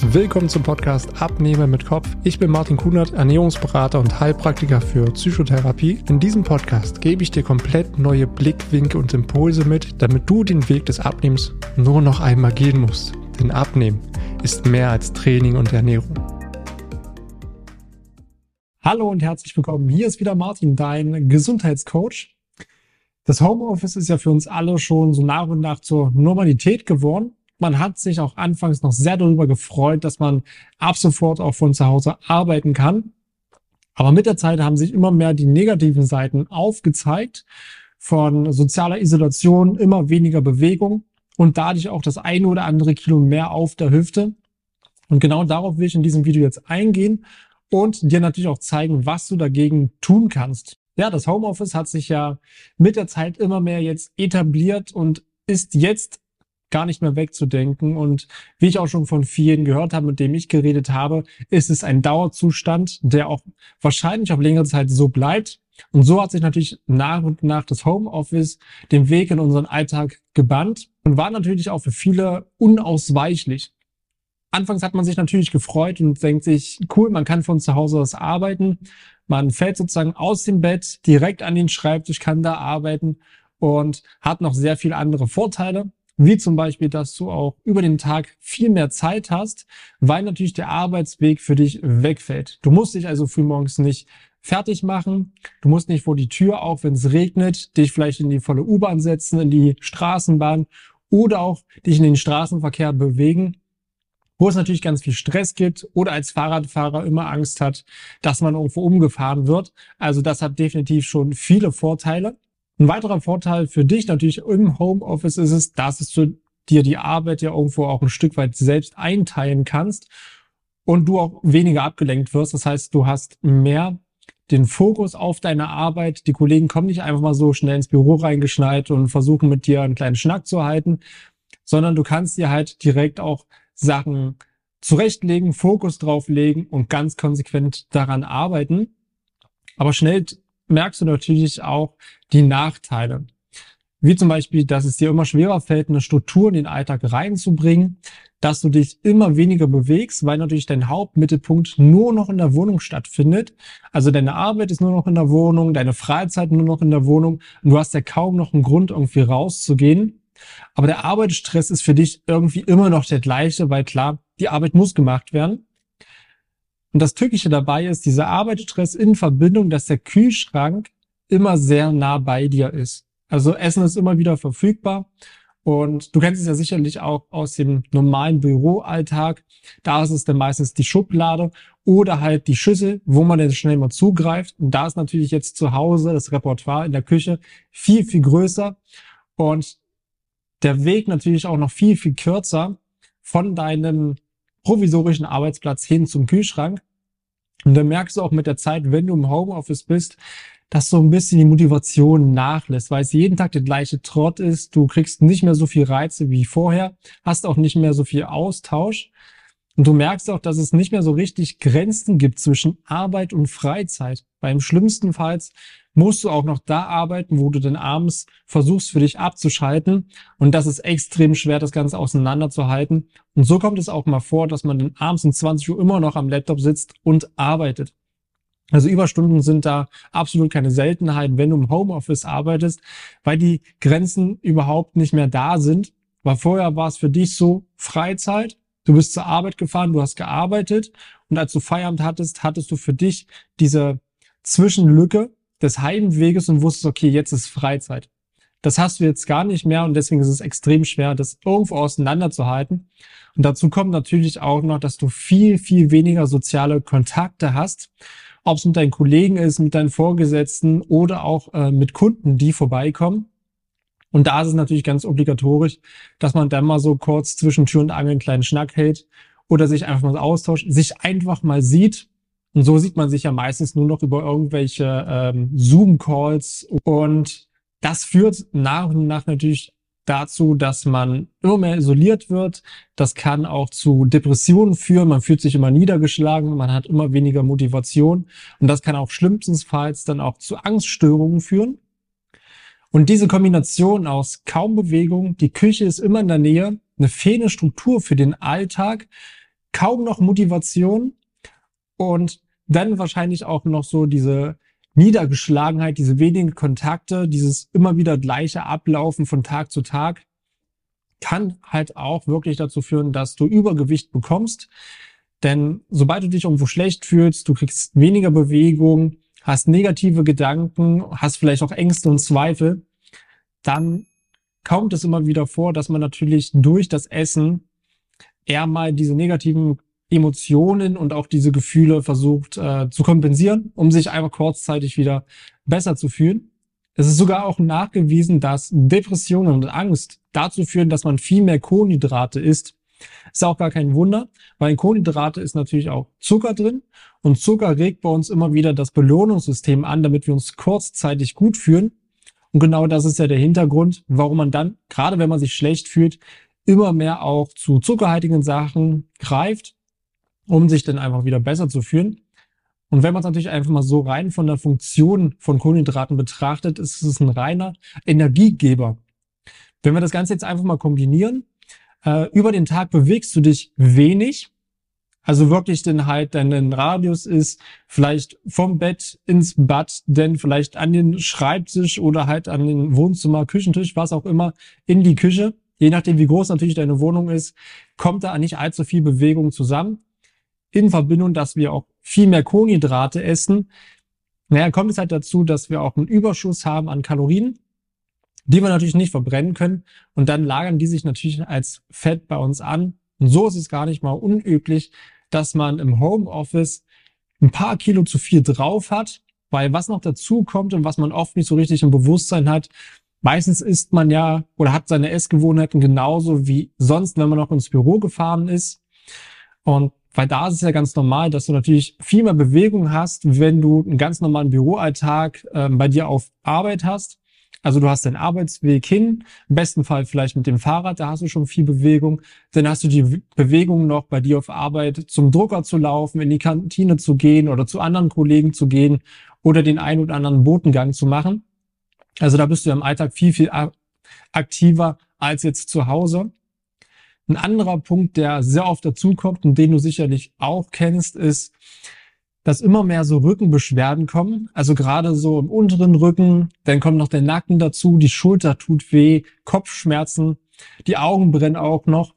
Willkommen zum Podcast Abnehmer mit Kopf. Ich bin Martin Kunert, Ernährungsberater und Heilpraktiker für Psychotherapie. In diesem Podcast gebe ich dir komplett neue Blickwinkel und Impulse mit, damit du den Weg des Abnehmens nur noch einmal gehen musst. Denn Abnehmen ist mehr als Training und Ernährung. Hallo und herzlich willkommen. Hier ist wieder Martin, dein Gesundheitscoach. Das Homeoffice ist ja für uns alle schon so nach und nach zur Normalität geworden. Man hat sich auch anfangs noch sehr darüber gefreut, dass man ab sofort auch von zu Hause arbeiten kann. Aber mit der Zeit haben sich immer mehr die negativen Seiten aufgezeigt von sozialer Isolation, immer weniger Bewegung und dadurch auch das eine oder andere Kilo mehr auf der Hüfte. Und genau darauf will ich in diesem Video jetzt eingehen und dir natürlich auch zeigen, was du dagegen tun kannst. Ja, das Homeoffice hat sich ja mit der Zeit immer mehr jetzt etabliert und ist jetzt gar nicht mehr wegzudenken. Und wie ich auch schon von vielen gehört habe, mit dem ich geredet habe, ist es ein Dauerzustand, der auch wahrscheinlich auf längere Zeit so bleibt. Und so hat sich natürlich nach und nach das Homeoffice den Weg in unseren Alltag gebannt und war natürlich auch für viele unausweichlich. Anfangs hat man sich natürlich gefreut und denkt sich, cool, man kann von zu Hause aus arbeiten. Man fällt sozusagen aus dem Bett direkt an den Schreibtisch, kann da arbeiten und hat noch sehr viele andere Vorteile wie zum Beispiel, dass du auch über den Tag viel mehr Zeit hast, weil natürlich der Arbeitsweg für dich wegfällt. Du musst dich also frühmorgens nicht fertig machen. Du musst nicht vor die Tür, auch wenn es regnet, dich vielleicht in die volle U-Bahn setzen, in die Straßenbahn oder auch dich in den Straßenverkehr bewegen, wo es natürlich ganz viel Stress gibt oder als Fahrradfahrer immer Angst hat, dass man irgendwo umgefahren wird. Also das hat definitiv schon viele Vorteile. Ein weiterer Vorteil für dich natürlich im Homeoffice ist es, dass du dir die Arbeit ja irgendwo auch ein Stück weit selbst einteilen kannst und du auch weniger abgelenkt wirst. Das heißt, du hast mehr den Fokus auf deine Arbeit. Die Kollegen kommen nicht einfach mal so schnell ins Büro reingeschneit und versuchen mit dir einen kleinen Schnack zu halten, sondern du kannst dir halt direkt auch Sachen zurechtlegen, Fokus drauflegen und ganz konsequent daran arbeiten. Aber schnell merkst du natürlich auch die Nachteile. Wie zum Beispiel, dass es dir immer schwerer fällt, eine Struktur in den Alltag reinzubringen, dass du dich immer weniger bewegst, weil natürlich dein Hauptmittelpunkt nur noch in der Wohnung stattfindet. Also deine Arbeit ist nur noch in der Wohnung, deine Freizeit nur noch in der Wohnung und du hast ja kaum noch einen Grund, irgendwie rauszugehen. Aber der Arbeitsstress ist für dich irgendwie immer noch der gleiche, weil klar, die Arbeit muss gemacht werden. Und das Tückische dabei ist, dieser Arbeitsstress in Verbindung, dass der Kühlschrank immer sehr nah bei dir ist. Also Essen ist immer wieder verfügbar. Und du kennst es ja sicherlich auch aus dem normalen Büroalltag. Da ist es dann meistens die Schublade oder halt die Schüssel, wo man dann schnell mal zugreift. Und da ist natürlich jetzt zu Hause das Repertoire in der Küche viel, viel größer. Und der Weg natürlich auch noch viel, viel kürzer von deinem provisorischen Arbeitsplatz hin zum Kühlschrank. Und dann merkst du auch mit der Zeit, wenn du im Homeoffice bist, dass so ein bisschen die Motivation nachlässt, weil es jeden Tag der gleiche Trott ist. Du kriegst nicht mehr so viel Reize wie vorher, hast auch nicht mehr so viel Austausch. Und du merkst auch, dass es nicht mehr so richtig Grenzen gibt zwischen Arbeit und Freizeit. Beim schlimmsten Falls musst du auch noch da arbeiten, wo du dann abends versuchst für dich abzuschalten. Und das ist extrem schwer, das Ganze auseinanderzuhalten. Und so kommt es auch mal vor, dass man dann abends um 20 Uhr immer noch am Laptop sitzt und arbeitet. Also Überstunden sind da absolut keine Seltenheit, wenn du im Homeoffice arbeitest, weil die Grenzen überhaupt nicht mehr da sind. Weil vorher war es für dich so Freizeit, du bist zur Arbeit gefahren, du hast gearbeitet und als du Feierabend hattest, hattest du für dich diese Zwischenlücke des Heimweges und wusstest, okay, jetzt ist Freizeit. Das hast du jetzt gar nicht mehr und deswegen ist es extrem schwer, das irgendwo auseinanderzuhalten. Und dazu kommt natürlich auch noch, dass du viel, viel weniger soziale Kontakte hast ob es mit deinen Kollegen ist, mit deinen Vorgesetzten oder auch äh, mit Kunden, die vorbeikommen. Und da ist es natürlich ganz obligatorisch, dass man dann mal so kurz zwischen Tür und Angel einen kleinen Schnack hält oder sich einfach mal austauscht, sich einfach mal sieht. Und so sieht man sich ja meistens nur noch über irgendwelche ähm, Zoom-Calls. Und das führt nach und nach natürlich dazu, dass man immer mehr isoliert wird. Das kann auch zu Depressionen führen. Man fühlt sich immer niedergeschlagen, man hat immer weniger Motivation. Und das kann auch schlimmstenfalls dann auch zu Angststörungen führen. Und diese Kombination aus kaum Bewegung, die Küche ist immer in der Nähe, eine fehlende Struktur für den Alltag, kaum noch Motivation und dann wahrscheinlich auch noch so diese Niedergeschlagenheit, diese wenigen Kontakte, dieses immer wieder gleiche Ablaufen von Tag zu Tag kann halt auch wirklich dazu führen, dass du Übergewicht bekommst. Denn sobald du dich irgendwo schlecht fühlst, du kriegst weniger Bewegung, hast negative Gedanken, hast vielleicht auch Ängste und Zweifel, dann kommt es immer wieder vor, dass man natürlich durch das Essen eher mal diese negativen Emotionen und auch diese Gefühle versucht äh, zu kompensieren, um sich einfach kurzzeitig wieder besser zu fühlen. Es ist sogar auch nachgewiesen, dass Depressionen und Angst dazu führen, dass man viel mehr Kohlenhydrate isst. Ist auch gar kein Wunder, weil in Kohlenhydrate ist natürlich auch Zucker drin und Zucker regt bei uns immer wieder das Belohnungssystem an, damit wir uns kurzzeitig gut fühlen. Und genau das ist ja der Hintergrund, warum man dann, gerade wenn man sich schlecht fühlt, immer mehr auch zu zuckerhaltigen Sachen greift um sich dann einfach wieder besser zu fühlen. Und wenn man es natürlich einfach mal so rein von der Funktion von Kohlenhydraten betrachtet, ist es ein reiner Energiegeber. Wenn wir das Ganze jetzt einfach mal kombinieren, äh, über den Tag bewegst du dich wenig, also wirklich den halt deinen Radius ist vielleicht vom Bett ins Bad, denn vielleicht an den Schreibtisch oder halt an den Wohnzimmer, Küchentisch, was auch immer, in die Küche. Je nachdem, wie groß natürlich deine Wohnung ist, kommt da nicht allzu viel Bewegung zusammen. In Verbindung, dass wir auch viel mehr Kohlenhydrate essen, naja, kommt es halt dazu, dass wir auch einen Überschuss haben an Kalorien, die wir natürlich nicht verbrennen können. Und dann lagern die sich natürlich als Fett bei uns an. Und so ist es gar nicht mal unüblich, dass man im Homeoffice ein paar Kilo zu viel drauf hat, weil was noch dazu kommt und was man oft nicht so richtig im Bewusstsein hat, meistens isst man ja oder hat seine Essgewohnheiten genauso wie sonst, wenn man noch ins Büro gefahren ist. Und weil da ist es ja ganz normal, dass du natürlich viel mehr Bewegung hast, wenn du einen ganz normalen Büroalltag äh, bei dir auf Arbeit hast. Also du hast deinen Arbeitsweg hin, im besten Fall vielleicht mit dem Fahrrad, da hast du schon viel Bewegung. Dann hast du die Bewegung noch bei dir auf Arbeit zum Drucker zu laufen, in die Kantine zu gehen oder zu anderen Kollegen zu gehen oder den einen oder anderen Botengang zu machen. Also da bist du im Alltag viel, viel aktiver als jetzt zu Hause. Ein anderer Punkt, der sehr oft dazukommt und den du sicherlich auch kennst, ist, dass immer mehr so Rückenbeschwerden kommen. Also gerade so im unteren Rücken, dann kommt noch der Nacken dazu, die Schulter tut weh, Kopfschmerzen, die Augen brennen auch noch.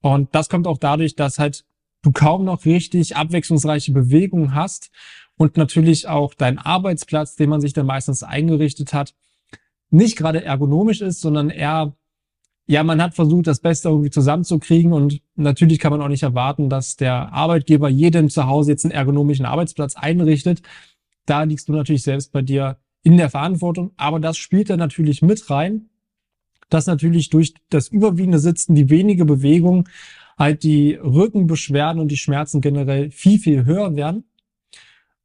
Und das kommt auch dadurch, dass halt du kaum noch richtig abwechslungsreiche Bewegungen hast und natürlich auch dein Arbeitsplatz, den man sich dann meistens eingerichtet hat, nicht gerade ergonomisch ist, sondern eher ja, man hat versucht, das Beste irgendwie zusammenzukriegen und natürlich kann man auch nicht erwarten, dass der Arbeitgeber jedem zu Hause jetzt einen ergonomischen Arbeitsplatz einrichtet. Da liegst du natürlich selbst bei dir in der Verantwortung, aber das spielt dann natürlich mit rein, dass natürlich durch das überwiegende Sitzen, die wenige Bewegung, halt die Rückenbeschwerden und die Schmerzen generell viel, viel höher werden.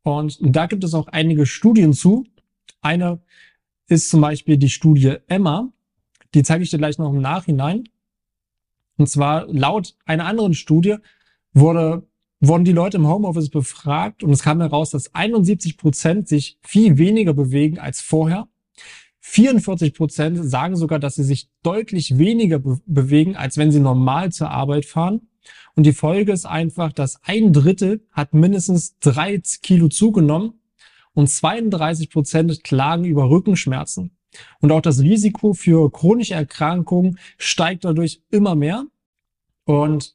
Und da gibt es auch einige Studien zu. Eine ist zum Beispiel die Studie Emma. Die zeige ich dir gleich noch im Nachhinein. Und zwar laut einer anderen Studie wurde, wurden die Leute im Homeoffice befragt und es kam heraus, dass 71 Prozent sich viel weniger bewegen als vorher. 44 Prozent sagen sogar, dass sie sich deutlich weniger be bewegen, als wenn sie normal zur Arbeit fahren. Und die Folge ist einfach, dass ein Drittel hat mindestens drei Kilo zugenommen und 32 Prozent klagen über Rückenschmerzen. Und auch das Risiko für chronische Erkrankungen steigt dadurch immer mehr. Und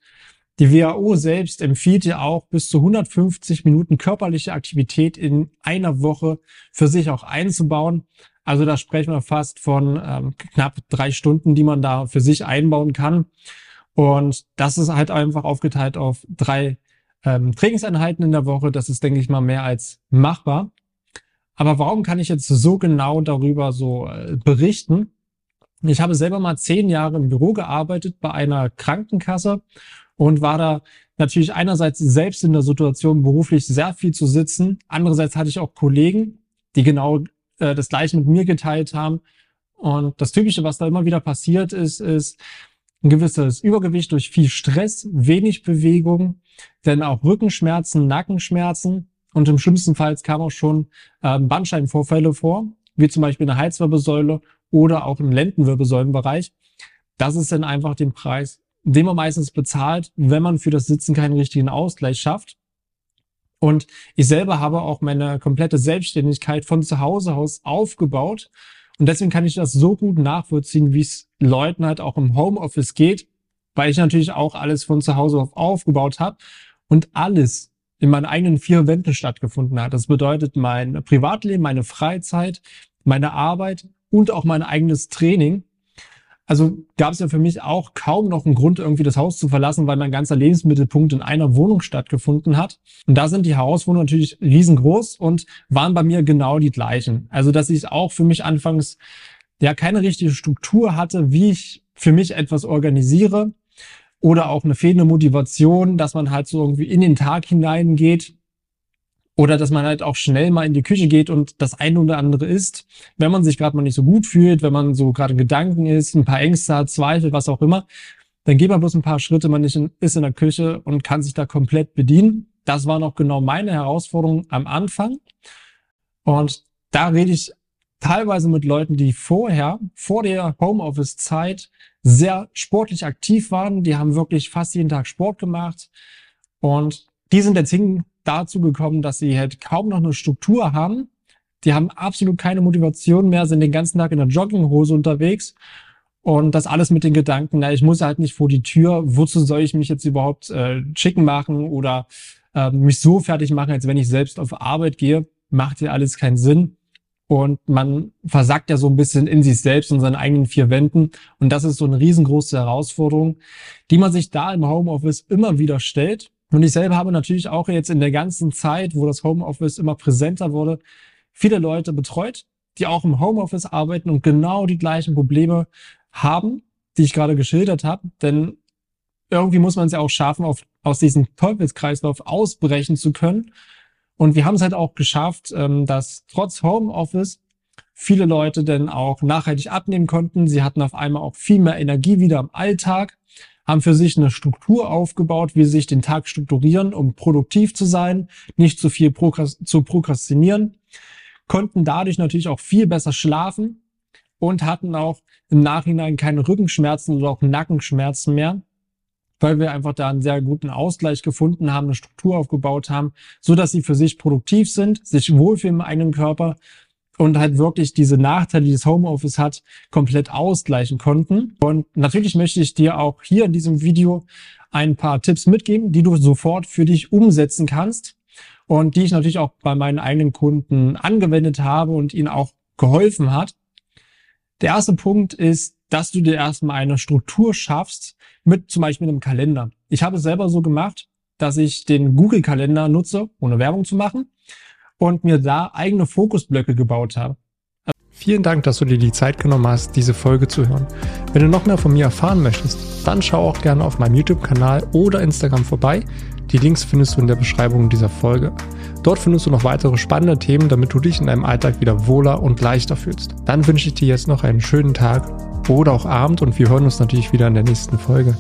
die WHO selbst empfiehlt ja auch bis zu 150 Minuten körperliche Aktivität in einer Woche für sich auch einzubauen. Also da sprechen wir fast von ähm, knapp drei Stunden, die man da für sich einbauen kann. Und das ist halt einfach aufgeteilt auf drei ähm, Trainingseinheiten in der Woche. Das ist, denke ich mal, mehr als machbar. Aber warum kann ich jetzt so genau darüber so äh, berichten? Ich habe selber mal zehn Jahre im Büro gearbeitet bei einer Krankenkasse und war da natürlich einerseits selbst in der Situation, beruflich sehr viel zu sitzen. Andererseits hatte ich auch Kollegen, die genau äh, das Gleiche mit mir geteilt haben. Und das Typische, was da immer wieder passiert ist, ist ein gewisses Übergewicht durch viel Stress, wenig Bewegung, dann auch Rückenschmerzen, Nackenschmerzen und im schlimmsten Fall kam auch schon äh, Bandscheibenvorfälle vor, wie zum Beispiel eine Halswirbelsäule oder auch im Lendenwirbelsäulenbereich. Das ist dann einfach den Preis den man meistens bezahlt, wenn man für das Sitzen keinen richtigen Ausgleich schafft. Und ich selber habe auch meine komplette Selbstständigkeit von zu Hause aus aufgebaut. Und deswegen kann ich das so gut nachvollziehen, wie es Leuten halt auch im Homeoffice geht, weil ich natürlich auch alles von zu Hause auf aufgebaut habe und alles in meinen eigenen vier Wänden stattgefunden hat. Das bedeutet mein Privatleben, meine Freizeit, meine Arbeit und auch mein eigenes Training. Also gab es ja für mich auch kaum noch einen Grund, irgendwie das Haus zu verlassen, weil mein ganzer Lebensmittelpunkt in einer Wohnung stattgefunden hat. Und da sind die Herausforderungen natürlich riesengroß und waren bei mir genau die gleichen. Also dass ich auch für mich anfangs ja keine richtige Struktur hatte, wie ich für mich etwas organisiere oder auch eine fehlende Motivation, dass man halt so irgendwie in den Tag hineingeht oder dass man halt auch schnell mal in die Küche geht und das eine oder andere isst, wenn man sich gerade mal nicht so gut fühlt, wenn man so gerade Gedanken ist, ein paar Ängste hat, Zweifel, was auch immer, dann geht man bloß ein paar Schritte, man ist in, ist in der Küche und kann sich da komplett bedienen. Das war noch genau meine Herausforderung am Anfang. Und da rede ich teilweise mit Leuten, die vorher, vor der Homeoffice-Zeit, sehr sportlich aktiv waren. Die haben wirklich fast jeden Tag Sport gemacht. Und die sind jetzt hin, dazu gekommen, dass sie halt kaum noch eine Struktur haben. Die haben absolut keine Motivation mehr, sind den ganzen Tag in der Jogginghose unterwegs. Und das alles mit den Gedanken, na, ich muss halt nicht vor die Tür, wozu soll ich mich jetzt überhaupt äh, schicken machen oder äh, mich so fertig machen, als wenn ich selbst auf Arbeit gehe, macht ja alles keinen Sinn. Und man versackt ja so ein bisschen in sich selbst und seinen eigenen vier Wänden. Und das ist so eine riesengroße Herausforderung, die man sich da im Homeoffice immer wieder stellt. Und ich selber habe natürlich auch jetzt in der ganzen Zeit, wo das Homeoffice immer präsenter wurde, viele Leute betreut, die auch im Homeoffice arbeiten und genau die gleichen Probleme haben, die ich gerade geschildert habe. Denn irgendwie muss man es ja auch schaffen, auf, aus diesem Teufelskreislauf ausbrechen zu können. Und wir haben es halt auch geschafft, ähm, dass trotz Homeoffice viele Leute dann auch nachhaltig abnehmen konnten. Sie hatten auf einmal auch viel mehr Energie wieder im Alltag haben für sich eine Struktur aufgebaut, wie sie sich den Tag strukturieren, um produktiv zu sein, nicht zu viel zu prokrastinieren, konnten dadurch natürlich auch viel besser schlafen und hatten auch im Nachhinein keine Rückenschmerzen oder auch Nackenschmerzen mehr, weil wir einfach da einen sehr guten Ausgleich gefunden haben, eine Struktur aufgebaut haben, so dass sie für sich produktiv sind, sich wohlfühlen im eigenen Körper und halt wirklich diese Nachteile, die das Homeoffice hat, komplett ausgleichen konnten. Und natürlich möchte ich dir auch hier in diesem Video ein paar Tipps mitgeben, die du sofort für dich umsetzen kannst und die ich natürlich auch bei meinen eigenen Kunden angewendet habe und ihnen auch geholfen hat. Der erste Punkt ist, dass du dir erstmal eine Struktur schaffst mit zum Beispiel einem Kalender. Ich habe es selber so gemacht, dass ich den Google-Kalender nutze, ohne Werbung zu machen und mir da eigene Fokusblöcke gebaut habe. Vielen Dank, dass du dir die Zeit genommen hast, diese Folge zu hören. Wenn du noch mehr von mir erfahren möchtest, dann schau auch gerne auf meinem YouTube-Kanal oder Instagram vorbei. Die Links findest du in der Beschreibung dieser Folge. Dort findest du noch weitere spannende Themen, damit du dich in deinem Alltag wieder wohler und leichter fühlst. Dann wünsche ich dir jetzt noch einen schönen Tag oder auch Abend und wir hören uns natürlich wieder in der nächsten Folge.